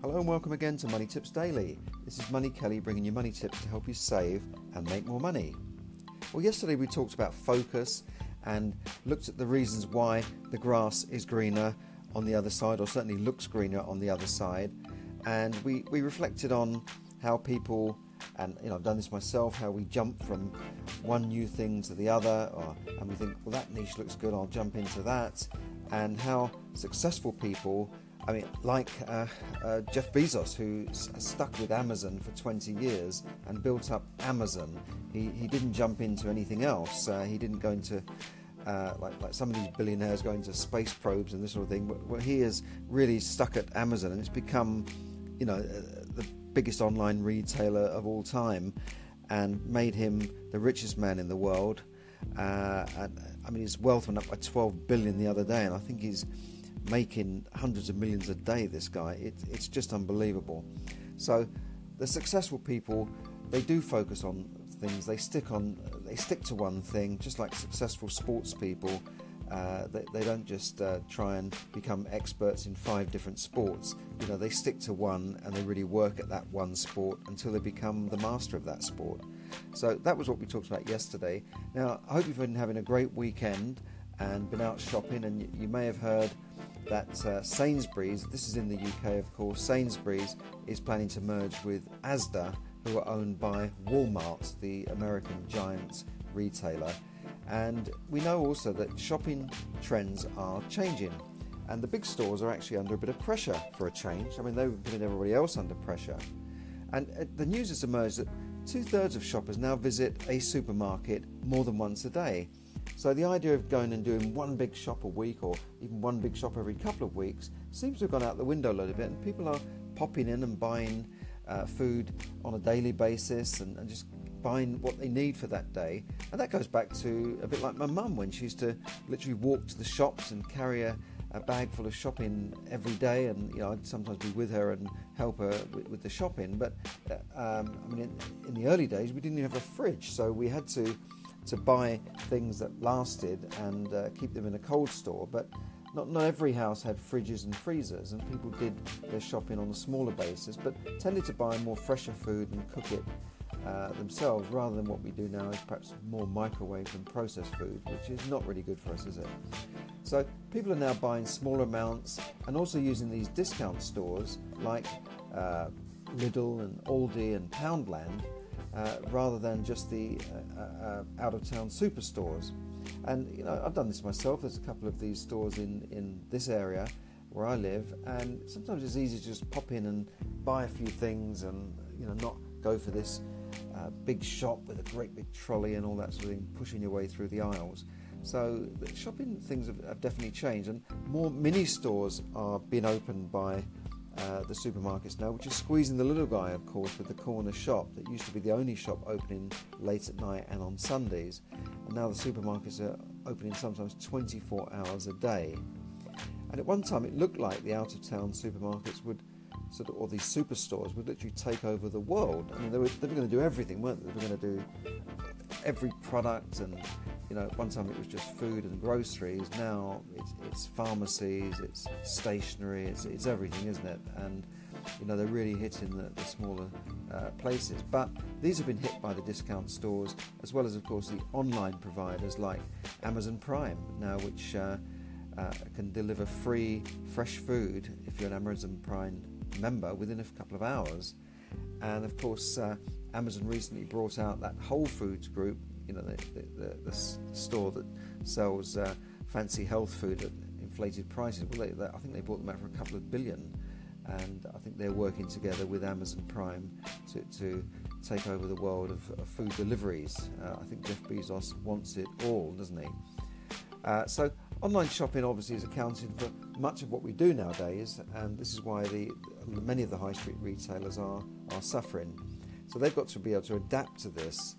Hello and welcome again to Money Tips Daily. This is Money Kelly bringing you money tips to help you save and make more money. Well, yesterday we talked about focus and looked at the reasons why the grass is greener on the other side, or certainly looks greener on the other side. And we, we reflected on how people, and you know, I've done this myself, how we jump from one new thing to the other, or, and we think, well, that niche looks good, I'll jump into that. And how successful people I mean, like uh, uh, Jeff Bezos, who stuck with Amazon for 20 years and built up Amazon. He, he didn't jump into anything else. Uh, he didn't go into, uh, like, like some of these billionaires go into space probes and this sort of thing. Well, he is really stuck at Amazon and it's become, you know, uh, the biggest online retailer of all time and made him the richest man in the world. Uh, and, I mean, his wealth went up by 12 billion the other day, and I think he's making hundreds of millions a day. This guy, it, it's just unbelievable. So, the successful people, they do focus on things. They stick on, they stick to one thing, just like successful sports people. Uh, they, they, don't just uh, try and become experts in five different sports. You know, they stick to one and they really work at that one sport until they become the master of that sport. So that was what we talked about yesterday. Now, I hope you've been having a great weekend and been out shopping, and you, you may have heard that uh, Sainsbury's, this is in the UK of course, Sainsbury's is planning to merge with Asda, who are owned by Walmart, the American giant retailer. And we know also that shopping trends are changing, and the big stores are actually under a bit of pressure for a change. I mean, they've putting everybody else under pressure. And uh, the news has emerged that two thirds of shoppers now visit a supermarket more than once a day. So the idea of going and doing one big shop a week or even one big shop every couple of weeks seems to have gone out the window a little bit, and people are popping in and buying uh, food on a daily basis and, and, just buying what they need for that day. And that goes back to a bit like my mum when she used to literally walk to the shops and carry a, a bag full of shopping every day, and you know I'd sometimes be with her and help her with, with the shopping. But uh, um, I mean, in, in the early days, we didn't even have a fridge, so we had to to buy things that lasted and uh, keep them in a cold store. But not, not every house had fridges and freezers, and people did their shopping on a smaller basis, but tended to buy more fresher food and cook it uh, themselves rather than what we do now is perhaps more microwave and processed food, which is not really good for us, is it? So people are now buying smaller amounts and also using these discount stores like uh, Lidl and Aldi and Poundland rather than just the uh, uh, out of town superstores. And you know, I've done this myself. There's a couple of these stores in, in this area where I live, and sometimes it's easy to just pop in and buy a few things, and you know, not go for this uh, big shop with a great big trolley and all that sort of thing, pushing your way through the aisles. So shopping things have, have definitely changed, and more mini stores are being opened by uh, the supermarkets now, which is squeezing the little guy, of course, with the corner shop that used to be the only shop opening late at night and on Sundays. And now the supermarkets are opening sometimes 24 hours a day. And at one time, it looked like the out of town supermarkets would sort of, or these superstores would literally take over the world. I mean, they were, they were going to do everything, weren't they? They were going to do every product and you know, at one time it was just food and groceries. Now it's, it's pharmacies, it's stationery, it's, it's everything, isn't it? And you know, they're really hitting the, the smaller uh, places. But these have been hit by the discount stores, as well as, of course, the online providers like Amazon Prime now, which uh, uh, can deliver free fresh food if you're an Amazon Prime member within a couple of hours. And of course, uh, Amazon recently brought out that Whole Foods group, you know, the, the, the store that sells uh, fancy health food at inflated prices. Well, they, they, I think they bought them out for a couple of billion, and I think they're working together with Amazon Prime to, to take over the world of, of food deliveries. Uh, I think Jeff Bezos wants it all, doesn't he? Uh, so online shopping obviously is accounting for much of what we do nowadays, and this is why the, many of the high street retailers are, are suffering. So they've got to be able to adapt to this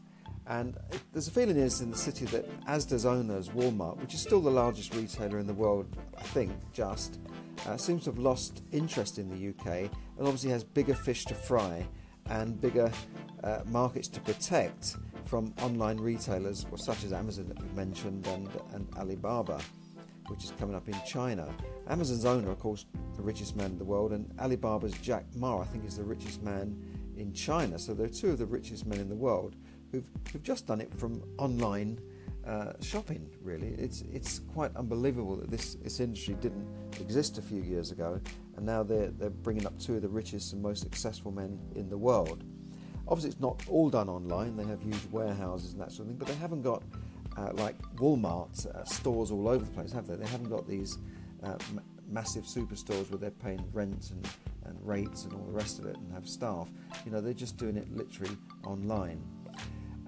and there's a feeling is in the city that Asda's owners, Walmart, which is still the largest retailer in the world, I think, just, uh, seems to have lost interest in the UK and obviously has bigger fish to fry and bigger uh, markets to protect from online retailers such as Amazon that we've mentioned and, and Alibaba, which is coming up in China. Amazon's owner, of course, the richest man in the world, and Alibaba's Jack Ma, I think, is the richest man in China. So they're two of the richest men in the world who've, who've just done it from online uh, shopping. Really, it's it's quite unbelievable that this this industry didn't exist a few years ago, and now they're they're bringing up two of the richest and most successful men in the world. Obviously, it's not all done online. They have huge warehouses and that sort of thing, but they haven't got uh, like Walmart uh, stores all over the place, have they? They haven't got these uh, m- massive superstores where they're paying rent and, and rates and all the rest of it and have staff. You know, they're just doing it literally online.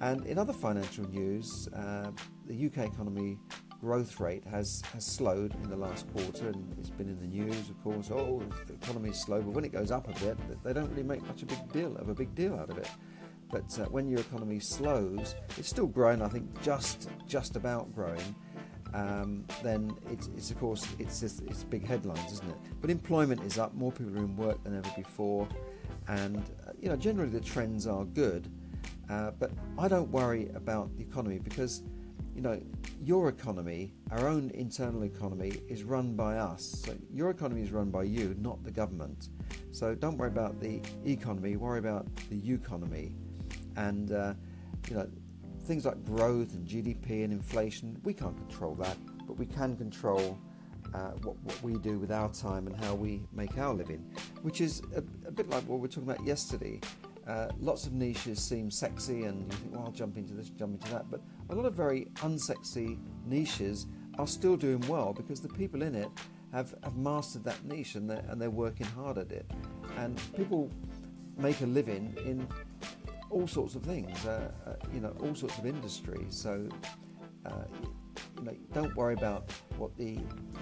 And in other financial news, uh, the UK economy growth rate has, has slowed in the last quarter, and it's been in the news, of course. Oh, the economy is slow, but when it goes up a bit, they don't really make much a big deal of a big deal out of it. But uh, when your economy slows, it's still growing. I think just just about growing. Um, then it's, it's, of course it's, it's big headlines, isn't it? But employment is up. More people are in work than ever before, and uh, you know generally the trends are good. Uh, but I don't worry about the economy because you know your economy, our own internal economy, is run by us. So your economy is run by you, not the government. So don't worry about the economy. Worry about the economy and uh, you know things like growth and GDP and inflation. We can't control that, but we can control uh, what, what, we do with our time and how we make our living, which is a, a bit like what we were talking about yesterday. Uh, lots of niches seem sexy, and you think, well, I'll jump into this, jump into that. But a lot of very unsexy niches are still doing well because the people in it have, have mastered that niche and they're, and they're working hard at it. And people make a living in all sorts of things, uh, uh, you know, all sorts of industries. So, uh, don't worry about what the,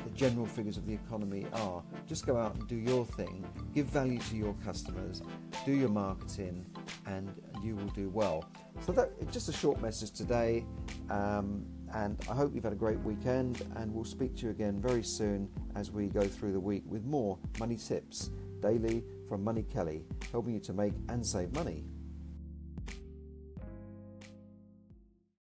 the general figures of the economy are. Just go out and do your thing, give value to your customers, do your marketing, and you will do well. So that just a short message today. Um, and I hope you've had a great weekend, and we'll speak to you again very soon as we go through the week with more money tips daily from Money Kelly, helping you to make and save money.